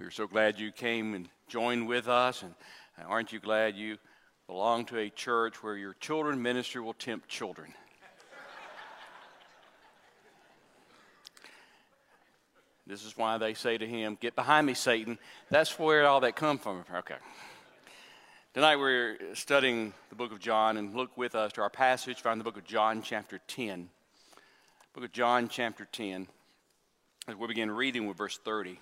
We're so glad you came and joined with us. And aren't you glad you belong to a church where your children ministry will tempt children? This is why they say to him, Get behind me, Satan. That's where all that come from. Okay. Tonight we're studying the book of John, and look with us to our passage in the book of John, chapter 10. Book of John, chapter 10, as we begin reading with verse 30.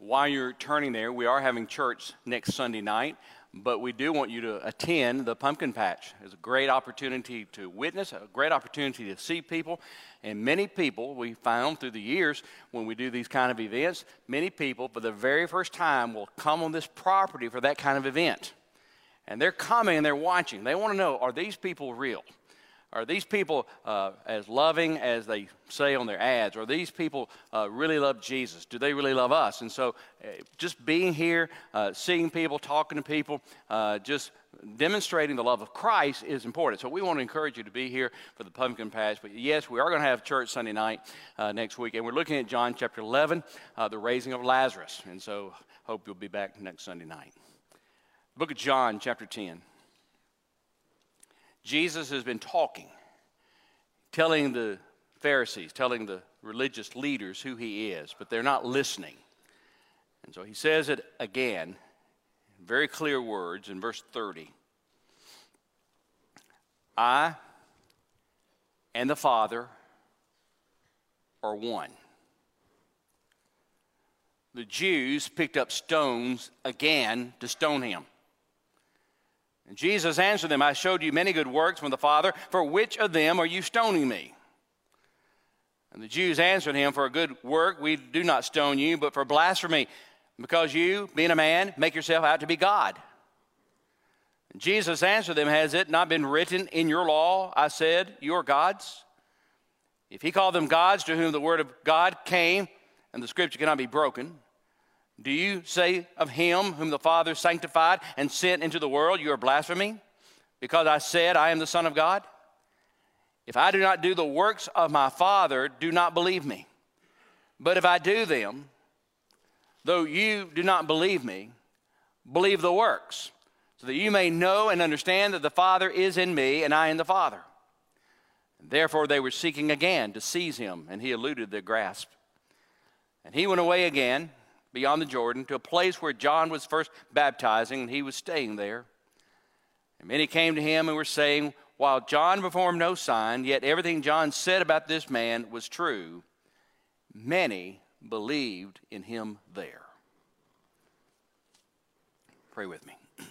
While you're turning there, we are having church next Sunday night, but we do want you to attend the pumpkin patch. It's a great opportunity to witness, a great opportunity to see people. And many people we found through the years when we do these kind of events, many people for the very first time will come on this property for that kind of event. And they're coming and they're watching. They want to know are these people real? Are these people uh, as loving as they say on their ads? Are these people uh, really love Jesus? Do they really love us? And so, uh, just being here, uh, seeing people, talking to people, uh, just demonstrating the love of Christ is important. So, we want to encourage you to be here for the pumpkin patch. But yes, we are going to have church Sunday night uh, next week. And we're looking at John chapter 11, the raising of Lazarus. And so, hope you'll be back next Sunday night. Book of John, chapter 10. Jesus has been talking, telling the Pharisees, telling the religious leaders who he is, but they're not listening. And so he says it again, very clear words in verse 30. I and the Father are one. The Jews picked up stones again to stone him. And Jesus answered them, I showed you many good works from the Father. For which of them are you stoning me? And the Jews answered him, For a good work we do not stone you, but for blasphemy, because you, being a man, make yourself out to be God. And Jesus answered them, Has it not been written in your law, I said, You are gods? If he called them gods to whom the word of God came, and the scripture cannot be broken, do you say of him whom the Father sanctified and sent into the world, You are blaspheming? Because I said, I am the Son of God? If I do not do the works of my Father, do not believe me. But if I do them, though you do not believe me, believe the works, so that you may know and understand that the Father is in me and I in the Father. therefore they were seeking again to seize him, and he eluded their grasp. And he went away again beyond the Jordan to a place where John was first baptizing, and he was staying there. And many came to him and were saying, While John performed no sign, yet everything John said about this man was true. Many believed in him there. Pray with me.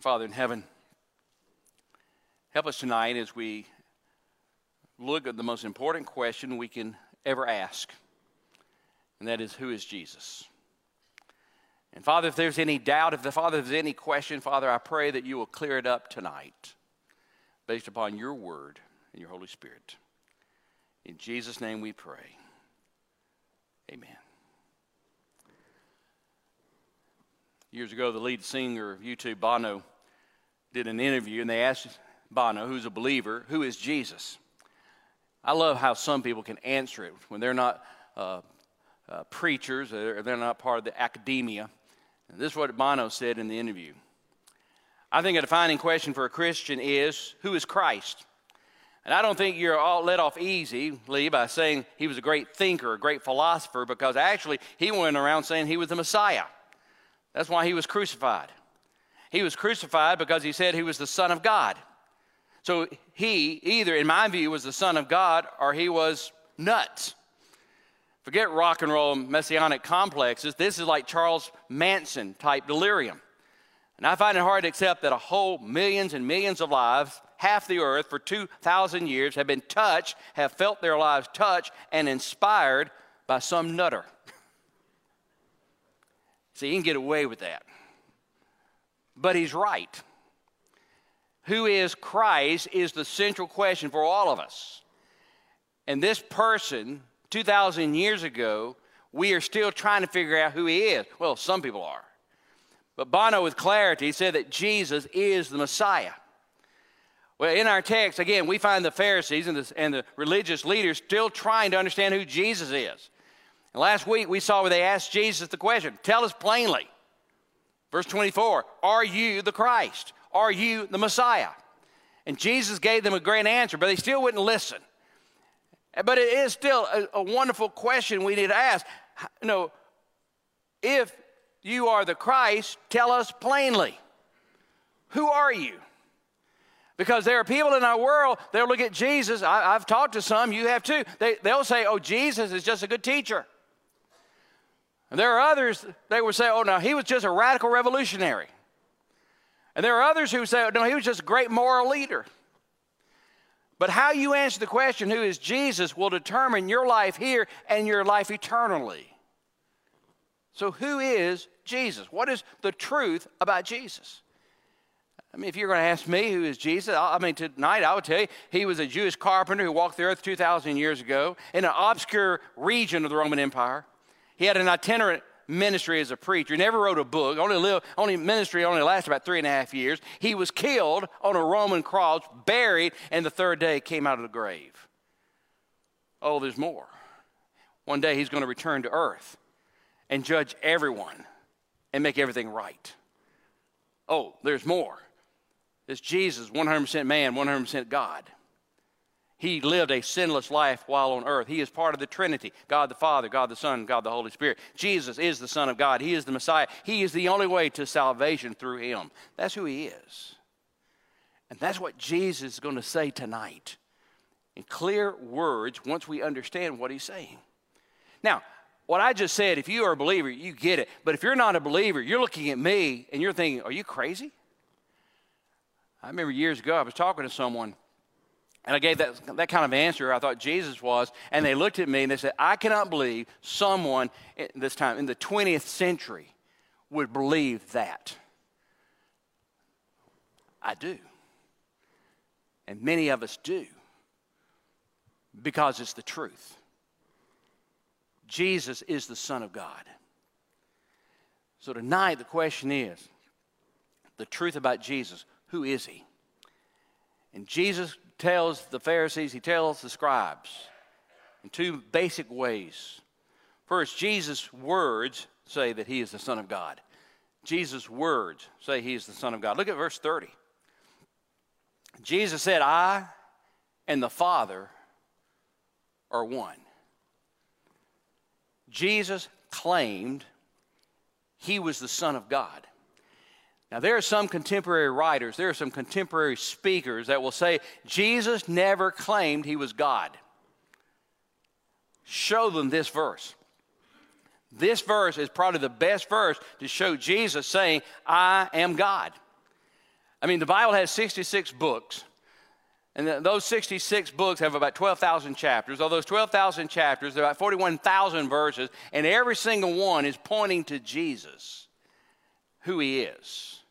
Father in heaven, help us tonight as we look at the most important question we can ever ask and that is who is Jesus? And Father, if there's any doubt, if the Father there's any question, Father, I pray that you will clear it up tonight based upon your word and your Holy Spirit. In Jesus' name we pray. Amen. Years ago, the lead singer of U2, Bono, did an interview and they asked Bono, who's a believer, who is Jesus? I love how some people can answer it when they're not uh, uh, preachers, they're, they're not part of the academia. And this is what Bono said in the interview. I think a defining question for a Christian is who is Christ? And I don't think you're all let off easily by saying he was a great thinker, a great philosopher, because actually he went around saying he was the Messiah. That's why he was crucified. He was crucified because he said he was the Son of God. So he, either in my view, was the Son of God or he was nuts. Forget rock and roll messianic complexes. This is like Charles Manson type delirium. And I find it hard to accept that a whole millions and millions of lives, half the earth for 2,000 years, have been touched, have felt their lives touched and inspired by some nutter. See, he can get away with that. But he's right. Who is Christ is the central question for all of us. And this person 2,000 years ago, we are still trying to figure out who he is. Well, some people are. But Bono, with clarity, said that Jesus is the Messiah. Well, in our text, again, we find the Pharisees and the, and the religious leaders still trying to understand who Jesus is. And last week we saw where they asked Jesus the question Tell us plainly. Verse 24 Are you the Christ? Are you the Messiah? And Jesus gave them a great answer, but they still wouldn't listen. But it is still a, a wonderful question we need to ask. You know, if you are the Christ, tell us plainly. Who are you? Because there are people in our world, they'll look at Jesus. I, have talked to some, you have too. They, they'll say, oh, Jesus is just a good teacher. And there are others, they would say, oh, no, he was just a radical revolutionary. And there are others who say, oh, no, he was just a great moral leader. But how you answer the question, who is Jesus, will determine your life here and your life eternally. So, who is Jesus? What is the truth about Jesus? I mean, if you're going to ask me who is Jesus, I mean, tonight I would tell you he was a Jewish carpenter who walked the earth 2,000 years ago in an obscure region of the Roman Empire. He had an itinerant ministry as a preacher. He never wrote a book. Only lived, only ministry only lasted about three and a half years. He was killed on a Roman cross, buried, and the third day came out of the grave. Oh, there's more. One day he's going to return to earth and judge everyone and make everything right. Oh, there's more. This Jesus, 100% man, 100% God. He lived a sinless life while on earth. He is part of the Trinity God the Father, God the Son, God the Holy Spirit. Jesus is the Son of God. He is the Messiah. He is the only way to salvation through Him. That's who He is. And that's what Jesus is going to say tonight in clear words once we understand what He's saying. Now, what I just said, if you are a believer, you get it. But if you're not a believer, you're looking at me and you're thinking, are you crazy? I remember years ago, I was talking to someone and I gave that, that kind of answer I thought Jesus was. And they looked at me and they said, I cannot believe someone this time in the 20th century would believe that. I do. And many of us do because it's the truth. Jesus is the Son of God. So tonight, the question is the truth about Jesus who is he? And Jesus tells the Pharisees, he tells the scribes in two basic ways. First, Jesus' words say that he is the Son of God. Jesus' words say he is the Son of God. Look at verse 30. Jesus said, I and the Father are one. Jesus claimed he was the Son of God. Now, there are some contemporary writers, there are some contemporary speakers that will say Jesus never claimed he was God. Show them this verse. This verse is probably the best verse to show Jesus saying, I am God. I mean, the Bible has 66 books. And those 66 books have about 12,000 chapters. Of those 12,000 chapters, there are about 41,000 verses, and every single one is pointing to Jesus, who he is.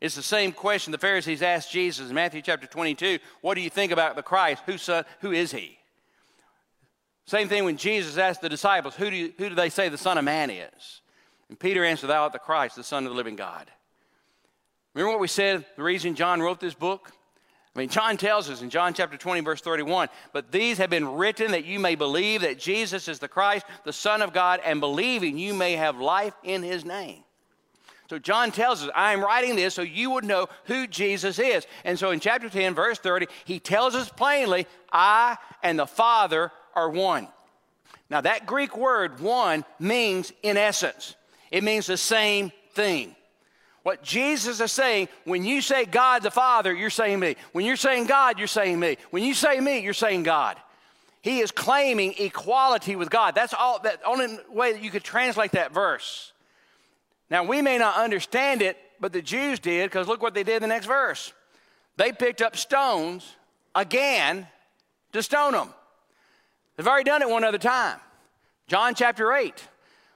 It's the same question the Pharisees asked Jesus in Matthew chapter 22 What do you think about the Christ? Who, son, who is he? Same thing when Jesus asked the disciples, who do, you, who do they say the Son of Man is? And Peter answered, Thou art the Christ, the Son of the living God. Remember what we said, the reason John wrote this book? I mean, John tells us in John chapter 20, verse 31, but these have been written that you may believe that Jesus is the Christ, the Son of God, and believing you may have life in his name. So John tells us, I am writing this so you would know who Jesus is. And so in chapter 10, verse 30, he tells us plainly, I and the Father are one. Now, that Greek word, one, means in essence, it means the same thing. What Jesus is saying, when you say God the Father, you're saying me. When you're saying God, you're saying me. When you say me, you're saying God. He is claiming equality with God. That's all that only way that you could translate that verse. Now, we may not understand it, but the Jews did because look what they did in the next verse. They picked up stones again to stone him. They've already done it one other time. John chapter 8,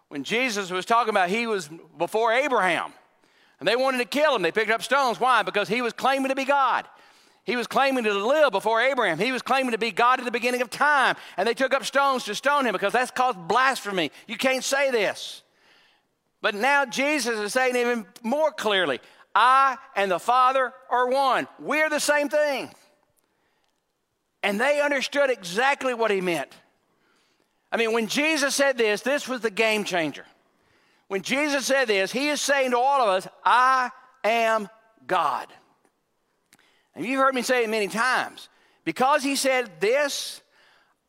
when Jesus was talking about he was before Abraham, and they wanted to kill him, they picked up stones. Why? Because he was claiming to be God. He was claiming to live before Abraham. He was claiming to be God at the beginning of time. And they took up stones to stone him because that's called blasphemy. You can't say this. But now Jesus is saying even more clearly I and the Father are one. We're the same thing. And they understood exactly what he meant. I mean, when Jesus said this, this was the game changer. When Jesus said this, he is saying to all of us, I am God. And you've heard me say it many times. Because he said this,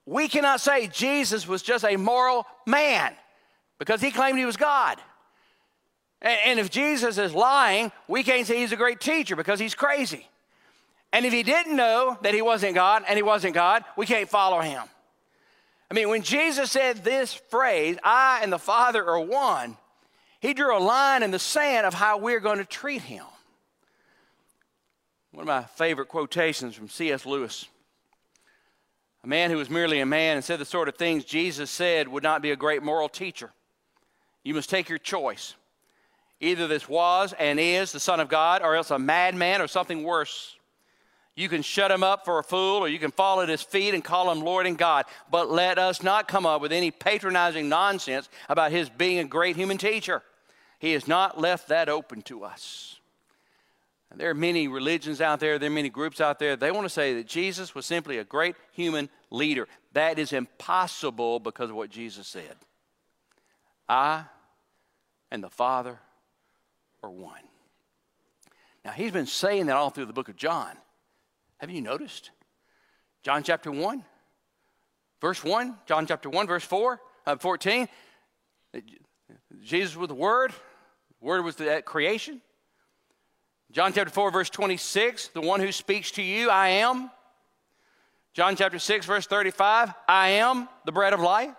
we cannot say Jesus was just a moral man because he claimed he was God. And if Jesus is lying, we can't say he's a great teacher because he's crazy. And if he didn't know that he wasn't God and he wasn't God, we can't follow him. I mean, when Jesus said this phrase, I and the Father are one, he drew a line in the sand of how we're going to treat him. One of my favorite quotations from C.S. Lewis. A man who was merely a man and said the sort of things Jesus said would not be a great moral teacher. You must take your choice. Either this was and is the Son of God, or else a madman or something worse. You can shut him up for a fool, or you can fall at his feet and call him Lord and God. But let us not come up with any patronizing nonsense about his being a great human teacher. He has not left that open to us. And there are many religions out there, there are many groups out there, they want to say that Jesus was simply a great human leader. That is impossible because of what Jesus said. I and the Father are one. Now, he's been saying that all through the book of John. Have you noticed? John chapter 1, verse 1, John chapter 1, verse 4, uh, 14. Jesus was the Word, the Word was the creation. John chapter 4, verse 26, the one who speaks to you, I am. John chapter 6, verse 35, I am the bread of life.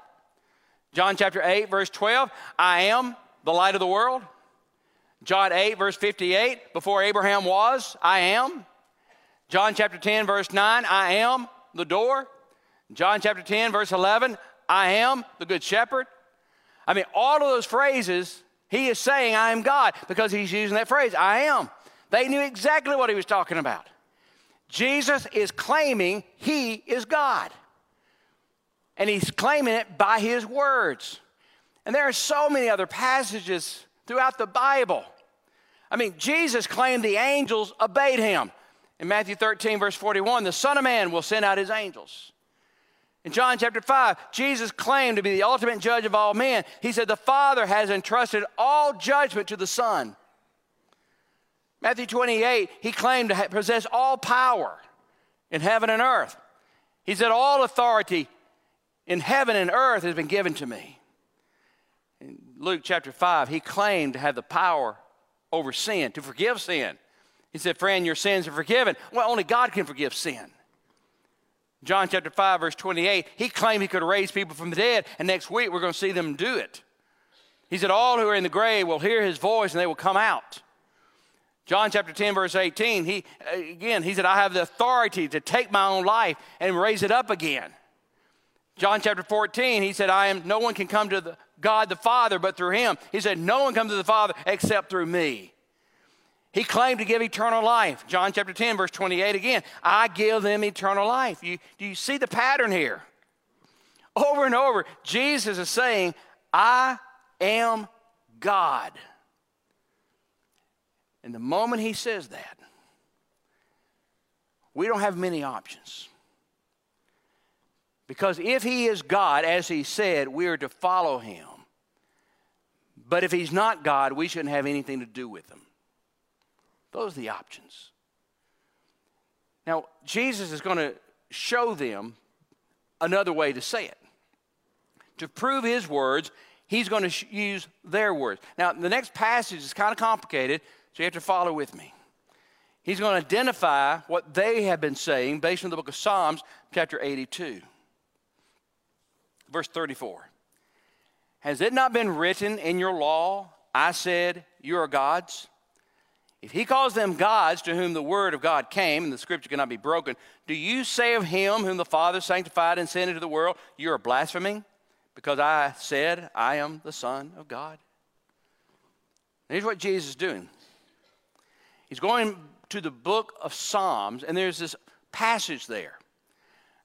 John chapter 8, verse 12, I am the light of the world. John 8, verse 58, before Abraham was, I am. John chapter 10, verse 9, I am the door. John chapter 10, verse 11, I am the good shepherd. I mean, all of those phrases, he is saying, I am God, because he's using that phrase, I am. They knew exactly what he was talking about. Jesus is claiming he is God. And he's claiming it by his words. And there are so many other passages throughout the Bible. I mean, Jesus claimed the angels obeyed him. In Matthew 13, verse 41, the Son of Man will send out his angels. In John chapter 5, Jesus claimed to be the ultimate judge of all men. He said, The Father has entrusted all judgment to the Son. Matthew 28, he claimed to possess all power in heaven and earth. He said, All authority in heaven and earth has been given to me. Luke chapter 5, he claimed to have the power over sin, to forgive sin. He said, Friend, your sins are forgiven. Well, only God can forgive sin. John chapter 5, verse 28, he claimed he could raise people from the dead, and next week we're going to see them do it. He said, All who are in the grave will hear his voice and they will come out. John chapter 10, verse 18, he, again, he said, I have the authority to take my own life and raise it up again. John chapter 14, he said, I am, no one can come to the, God the Father but through him. He said, No one comes to the Father except through me. He claimed to give eternal life. John chapter 10, verse 28 again, I give them eternal life. You, do you see the pattern here? Over and over, Jesus is saying, I am God. And the moment he says that, we don't have many options. Because if he is God, as he said, we are to follow him. But if he's not God, we shouldn't have anything to do with him. Those are the options. Now, Jesus is going to show them another way to say it. To prove his words, he's going to use their words. Now, the next passage is kind of complicated, so you have to follow with me. He's going to identify what they have been saying based on the book of Psalms, chapter 82. Verse 34. Has it not been written in your law, I said, you are gods? If he calls them gods to whom the word of God came, and the scripture cannot be broken, do you say of him whom the Father sanctified and sent into the world, you are blaspheming? Because I said, I am the Son of God? here's what Jesus is doing He's going to the book of Psalms, and there's this passage there.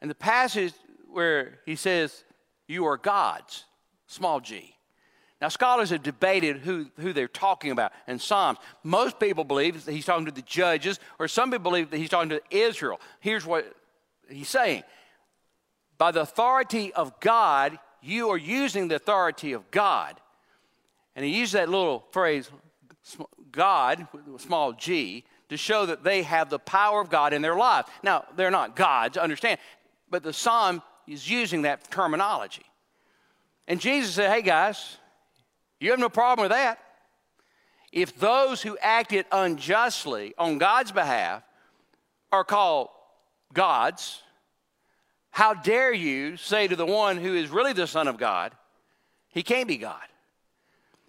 And the passage where he says, You are gods, small g. Now, scholars have debated who, who they're talking about in Psalms. Most people believe that he's talking to the judges, or some people believe that he's talking to Israel. Here's what he's saying By the authority of God, you are using the authority of God. And he used that little phrase, God, small g, to show that they have the power of God in their life. Now, they're not gods, understand, but the psalm is using that terminology. And Jesus said, Hey guys, you have no problem with that. If those who acted unjustly on God's behalf are called gods, how dare you say to the one who is really the Son of God, he can't be God?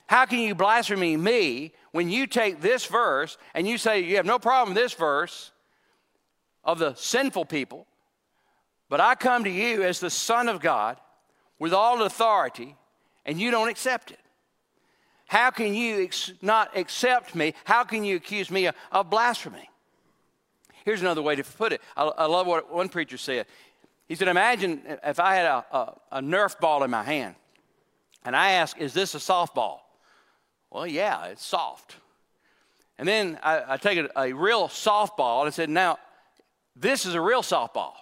How can you blaspheme me when you take this verse and you say you have no problem with this verse of the sinful people, but I come to you as the Son of God with all authority and you don't accept it? How can you ex- not accept me? How can you accuse me of, of blasphemy? Here's another way to put it. I, I, love what one preacher said. He said, Imagine if I had a, a, a Nerf ball in my hand and I ask, Is this a softball? Well, yeah, it's soft. And then I, I take a, a real softball and I said, Now, this is a real softball.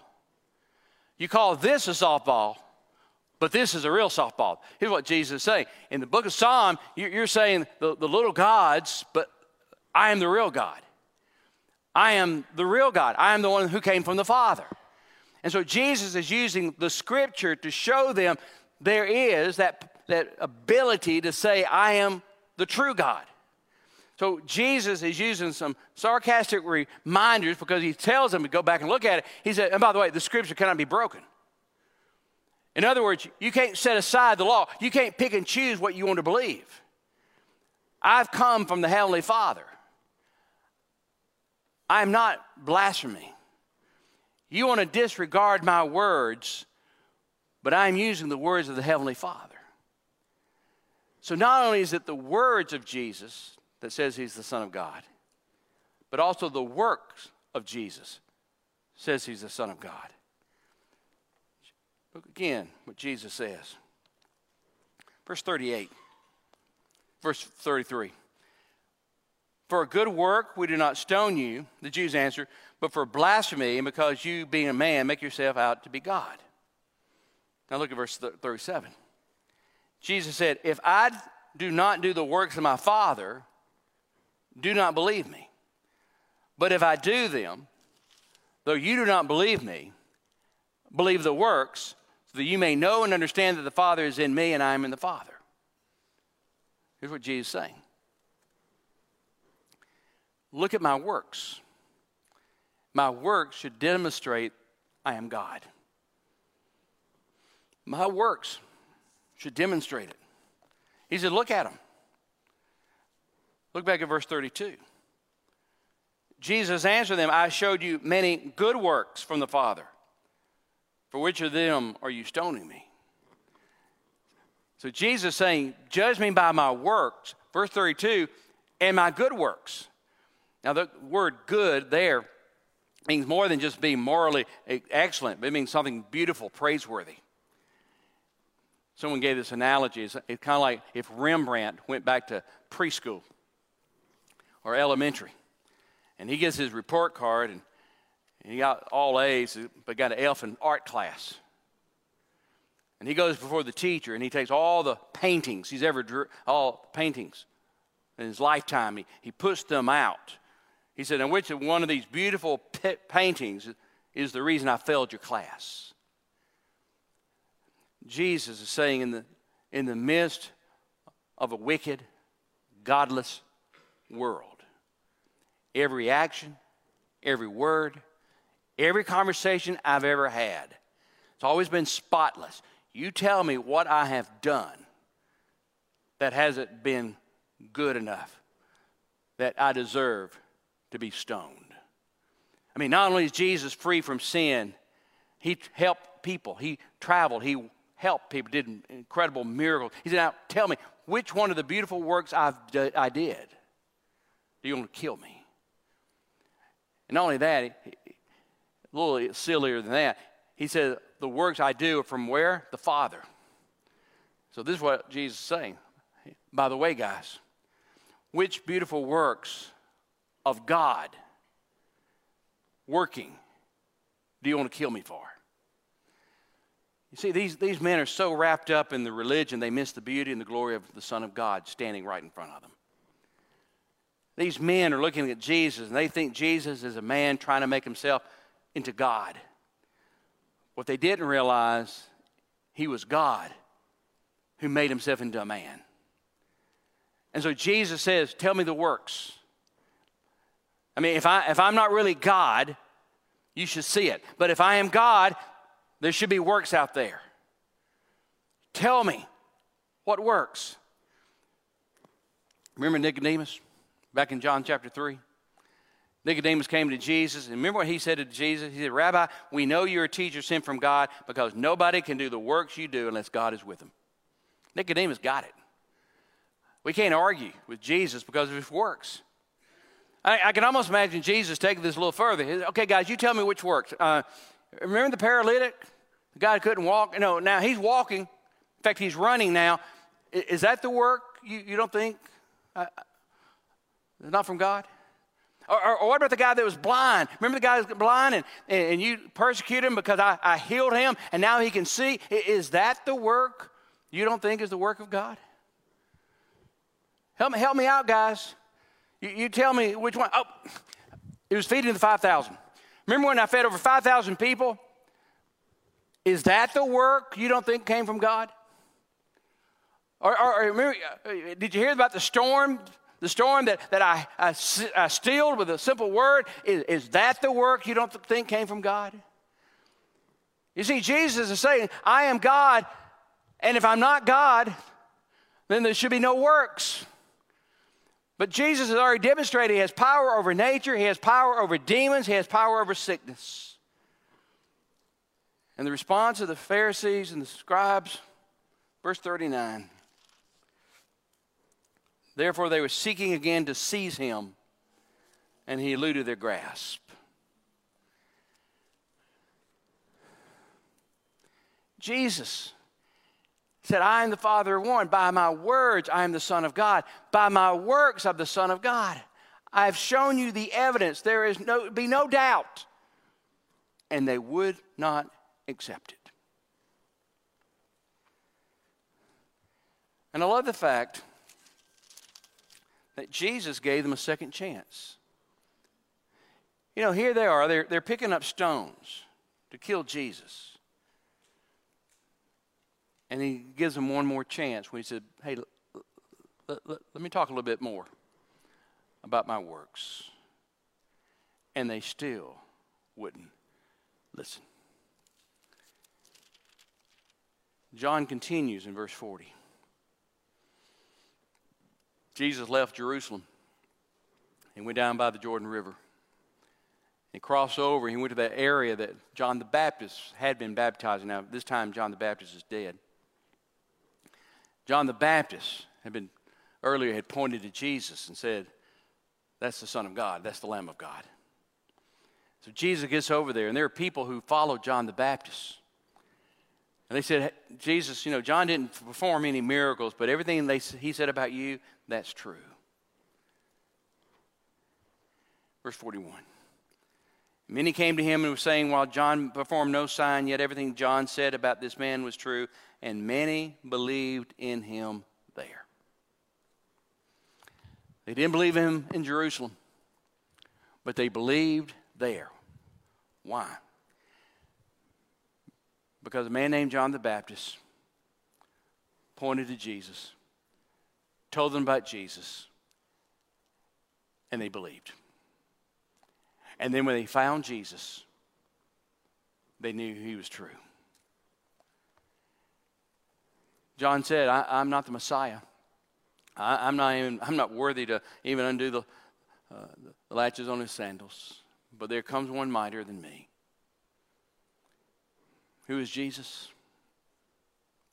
You call this a softball, but this is a real softball. Here's what Jesus is saying. In the book of Psalm, you're saying the, the little gods, but I am the real God. I am the real God. I am the one who came from the Father. And so Jesus is using the scripture to show them there is that, that ability to say, I am the true God. So Jesus is using some sarcastic reminders because he tells them to go back and look at it. He said, and by the way, the scripture cannot be broken. In other words, you can't set aside the law. You can't pick and choose what you want to believe. I've come from the Heavenly Father. I am not blaspheming. You want to disregard my words, but I'm using the words of the Heavenly Father. So not only is it the words of Jesus that says he's the Son of God, but also the works of Jesus says he's the Son of God. Look again what Jesus says. Verse 38, verse 33. For a good work we do not stone you, the Jews answered, but for blasphemy, and because you, being a man, make yourself out to be God. Now look at verse 37. Jesus said, If I do not do the works of my Father, do not believe me. But if I do them, though you do not believe me, believe the works, so that you may know and understand that the Father is in me and I am in the Father. Here's what Jesus is saying Look at my works. My works should demonstrate I am God. My works should demonstrate it. He said, Look at them. Look back at verse 32. Jesus answered them, I showed you many good works from the Father. For which of them are you stoning me? So Jesus saying, Judge me by my works. Verse 32, and my good works. Now, the word good there means more than just being morally excellent, but it means something beautiful, praiseworthy. Someone gave this analogy. It's, it's kind of like if Rembrandt went back to preschool or elementary, and he gets his report card, and, he got all A's, but got an F in art class. And he goes before the teacher, and he takes all the paintings he's ever drew, all paintings in his lifetime. He, he puts them out. He said, and which one of these beautiful paintings is the reason I failed your class? Jesus is saying in the, in the midst of a wicked, godless world, every action, every word, every conversation I've ever had, it's always been spotless. You tell me what I have done that hasn't been good enough, that I deserve to be stoned. I mean, not only is Jesus free from sin, he helped people, he traveled, he helped people, did incredible miracles. He said, Now tell me, which one of the beautiful works I've, I did do you want to kill me? And not only that, a little sillier than that, he said, The works I do are from where? The Father. So this is what Jesus is saying. By the way, guys, which beautiful works of God working do you want to kill me for? You see, these, these men are so wrapped up in the religion, they miss the beauty and the glory of the Son of God standing right in front of them. These men are looking at Jesus and they think Jesus is a man trying to make himself into God. What they didn't realize, he was God who made himself into a man. And so Jesus says, Tell me the works. I mean, if, I, if I'm not really God, you should see it. But if I am God, there should be works out there. Tell me what works. Remember Nicodemus back in John chapter 3? Nicodemus came to Jesus, and remember what he said to Jesus? He said, Rabbi, we know you're a teacher sent from God because nobody can do the works you do unless God is with them. Nicodemus got it. We can't argue with Jesus because of his works. I, I can almost imagine Jesus taking this a little further. Okay, guys, you tell me which works. Uh, remember the paralytic? The guy couldn't walk? No, now he's walking. In fact, he's running now. Is that the work you, you don't think? Uh, not from God? Or, or, or, what about the guy that was blind? Remember the guy that was blind and, and you persecuted him because I, I healed him and now he can see? Is that the work you don't think is the work of God? Help me, help me out, guys. You, you tell me which one. Oh, it was feeding the 5,000. Remember when I fed over 5,000 people? Is that the work you don't think came from God? Or, or, or remember, uh, did you hear about the storm? The storm that, that I, I, I stilled with a simple word? Is, is that the work you don't think came from God? You see, Jesus is saying, I am God, and if I'm not God, then there should be no works. But Jesus has already demonstrated he has power over nature, he has power over demons, he has power over sickness. And the response of the Pharisees and the scribes, verse 39 Therefore, they were seeking again to seize him, and he eluded their grasp. Jesus said, I am the Father of one. By my words, I am the Son of God. By my works, I'm the Son of God. I have shown you the evidence. There is no, be no doubt. And they would not accept it. And I love the fact that Jesus gave them a second chance. You know, here they are, they're, they're picking up stones to kill Jesus. And he gives them one more chance when he said, Hey, let, me talk a little bit more about my works. And they still wouldn't listen. John continues in verse 40. Jesus left Jerusalem and went down by the Jordan River. He crossed over. He went to that area that John the Baptist had been baptizing. Now, this time, John the Baptist is dead. John the Baptist had been earlier had pointed to Jesus and said, That's the Son of God, that's the Lamb of God. So Jesus gets over there, and there are people who follow John the Baptist. And they said, Jesus, you know, John didn't perform any miracles, but everything they, he said about you, that's true. Verse 41. Many came to him and were saying, While John performed no sign, yet everything John said about this man was true and many believed in him there. They didn't believe him in Jerusalem, but they believed there. Why? Because a man named John the Baptist pointed to Jesus, told them about Jesus, and they believed. And then when they found Jesus, they knew he was true. John said, I, am not the Messiah. I, am not even, I'm not worthy to even undo the, uh, the latches on his sandals. But there comes one mightier than me. Who is Jesus?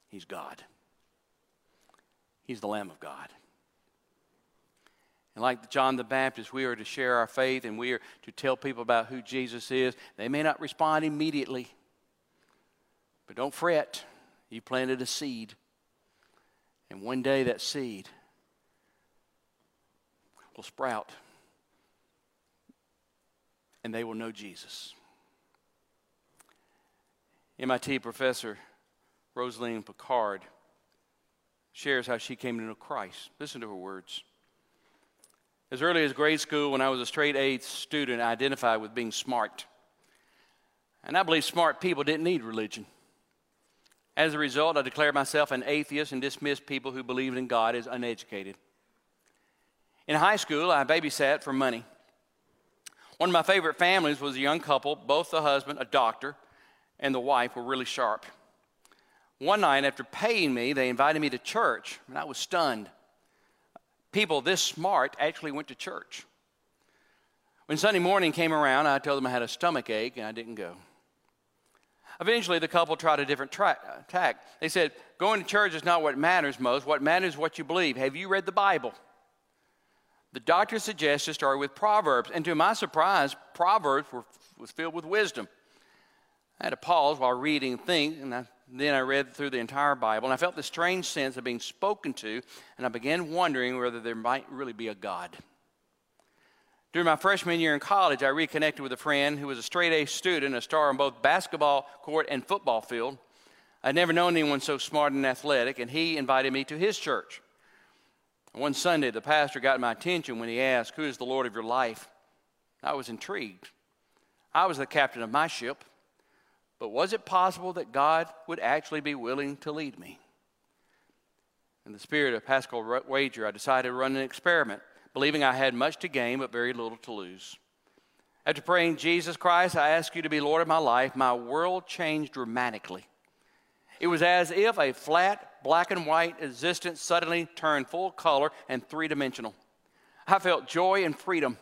He's God. He's the Lamb of God. And like John the Baptist, we are to share our faith and we are to tell people about who Jesus is. They may not respond immediately, but don't fret. You planted a seed. And one day that seed will sprout and they will know Jesus. MIT professor Rosalind Picard, shares how she came to know Christ. Listen to her words. As early as grade school, when I was a straight A student, I identified with being smart. And I believe smart people didn't need religion. As a result, I declared myself an atheist and dismissed people who believed in God as uneducated. In high school, I babysat for money. One of my favorite families was a young couple, both the husband, a doctor, and the wife were really sharp. One night, after paying me, they invited me to church, and I was stunned. People this smart actually went to church. When Sunday morning came around, I told them I had a stomach ache and I didn't go. Eventually, the couple tried a different tra- tack. They said, Going to church is not what matters most. What matters is what you believe. Have you read the Bible? The doctor suggested start with Proverbs, and to my surprise, Proverbs were, was filled with wisdom. I had to pause while reading and think, and I, then I read through the entire Bible, and I felt this strange sense of being spoken to, and I began wondering whether there might really be a God. During my freshman year in college, I reconnected with a friend who was a straight A student, a star on both basketball court and football field. I'd never known anyone so smart and athletic, and he invited me to his church. One Sunday, the pastor got my attention when he asked, Who is the Lord of your life? I was intrigued. I was the captain of my ship, but was it possible that God would actually be willing to lead me? In the spirit of Pascal Wager, I decided to run an experiment, believing I had much to gain but very little to lose. After praying, Jesus Christ, I ask you to be Lord of my life, my world changed dramatically. It was as if a flat, black and white existence suddenly turned full color and three dimensional. I felt joy and freedom,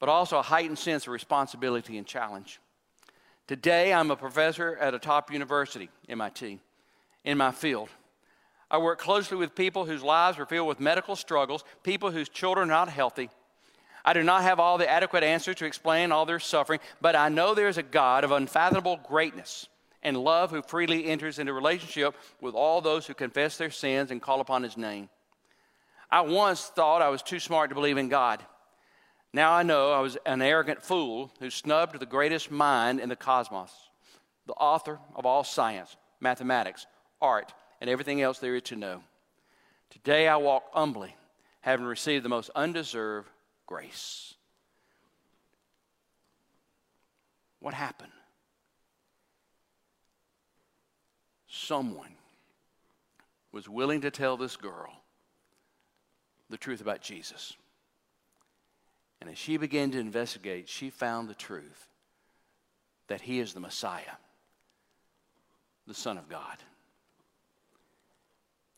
but also a heightened sense of responsibility and challenge. Today, I'm a professor at a top university, MIT, in my field. I work closely with people whose lives are filled with medical struggles, people whose children are not healthy. I do not have all the adequate answers to explain all their suffering, but I know there is a God of unfathomable greatness and love who freely enters into relationship with all those who confess their sins and call upon his name. I once thought I was too smart to believe in God. Now I know I was an arrogant fool who snubbed the greatest mind in the cosmos, the author of all science, mathematics, art, and everything else there is to know. Today I walk humbly, having received the most undeserved grace. What happened? someone was willing to tell this girl the truth about Jesus. And as she began to investigate, she found the truth that he is the Messiah, the Son of God.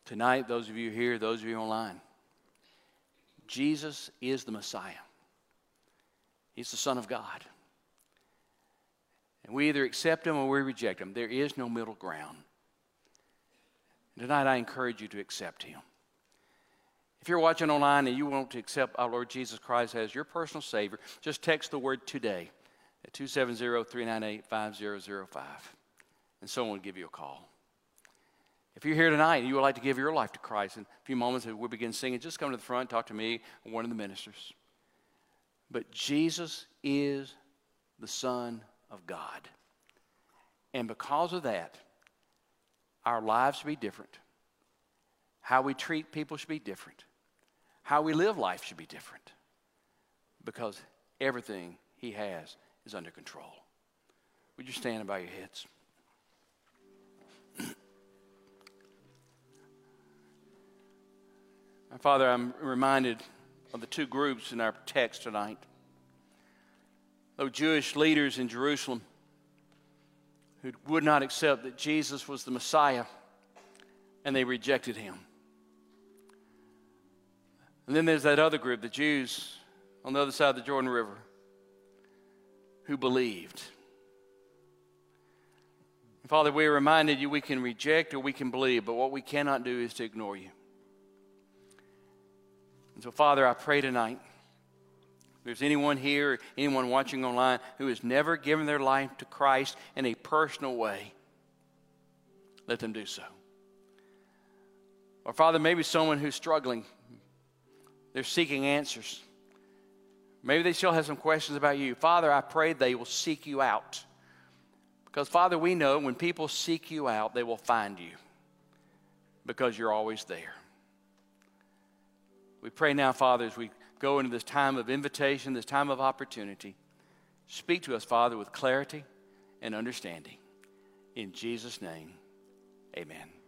Tonight, those of you here, those of you online, Jesus is the Messiah. He's the Son of God. And we either accept him or we reject him. There is no middle ground. Tonight, I encourage you to accept Him. If you're watching online and you want to accept our Lord Jesus Christ as your personal Savior, just text the word today at 270 398 5005, and someone will give you a call. If you're here tonight and you would like to give your life to Christ, in a few moments as we begin singing, just come to the front, talk to me or one of the ministers. But Jesus is the Son of God. And because of that, our lives should be different. How we treat people should be different. How we live life should be different. Because everything He has is under control. Would you stand and bow your heads? Father, I'm reminded of the two groups in our text tonight. Those Jewish leaders in Jerusalem who would not accept that Jesus was the Messiah, and they rejected him. And then there's that other group, the Jews on the other side of the Jordan River, who believed. Father, we are reminded you we can reject or we can believe, but what we cannot do is to ignore you. And so, Father, I pray tonight if there's anyone here, anyone watching online who has never given their life to Christ in a personal way, let them do so. Or, Father, maybe someone who's struggling, they're seeking answers. Maybe they still have some questions about you. Father, I pray they will seek you out. Because, Father, we know when people seek you out, they will find you. because you're always there. We pray now, Father, as we go into this time of invitation, this time of opportunity. Speak to us, Father, with clarity and understanding. In Jesus' name, amen.